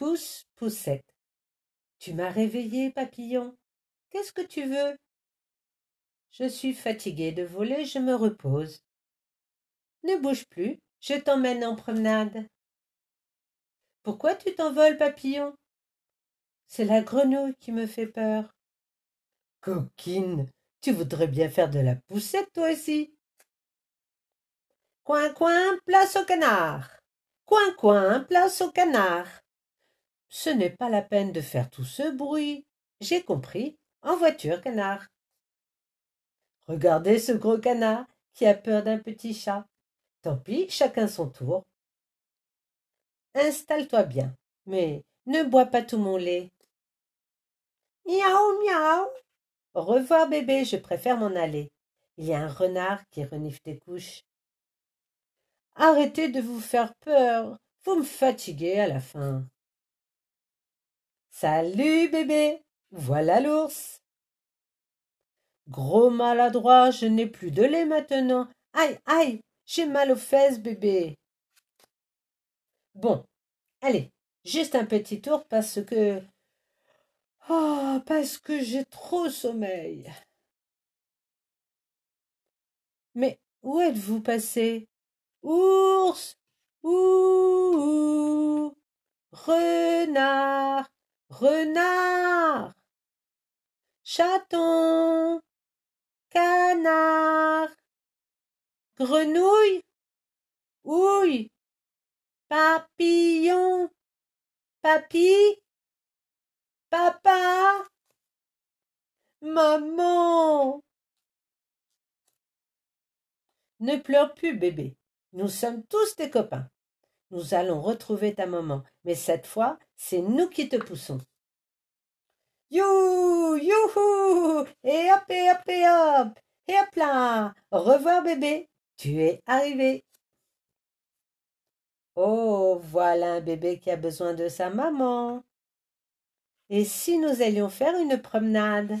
Pousse, poussette. Tu m'as réveillé, papillon. Qu'est-ce que tu veux? Je suis fatigué de voler, je me repose. Ne bouge plus, je t'emmène en promenade. Pourquoi tu t'envoles, papillon? C'est la grenouille qui me fait peur. Coquine, tu voudrais bien faire de la poussette, toi aussi? Coin, coin, place au canard. Coin, coin, place au canard. Ce n'est pas la peine de faire tout ce bruit. J'ai compris. En voiture, canard. Regardez ce gros canard qui a peur d'un petit chat. Tant pis, chacun son tour. Installe-toi bien, mais ne bois pas tout mon lait. Miaou, miaou. Au revoir, bébé, je préfère m'en aller. Il y a un renard qui renifle tes couches. Arrêtez de vous faire peur. Vous me fatiguez à la fin. Salut, bébé. Voilà l'ours. Gros maladroit, je n'ai plus de lait maintenant. Aïe, aïe, j'ai mal aux fesses, bébé. Bon, allez, juste un petit tour parce que Oh, parce que j'ai trop sommeil. Mais où êtes-vous passé? Ours Ouh Renard Renard. Chaton. Canard. Grenouille. Ouille Papillon. Papy. Papa. Maman. Ne pleure plus, bébé. Nous sommes tous tes copains. Nous allons retrouver ta maman, mais cette fois, c'est nous qui te poussons. You, youhou, et hop, et hop, et hop, et hop là. Au revoir, bébé. Tu es arrivé. Oh, voilà un bébé qui a besoin de sa maman. Et si nous allions faire une promenade?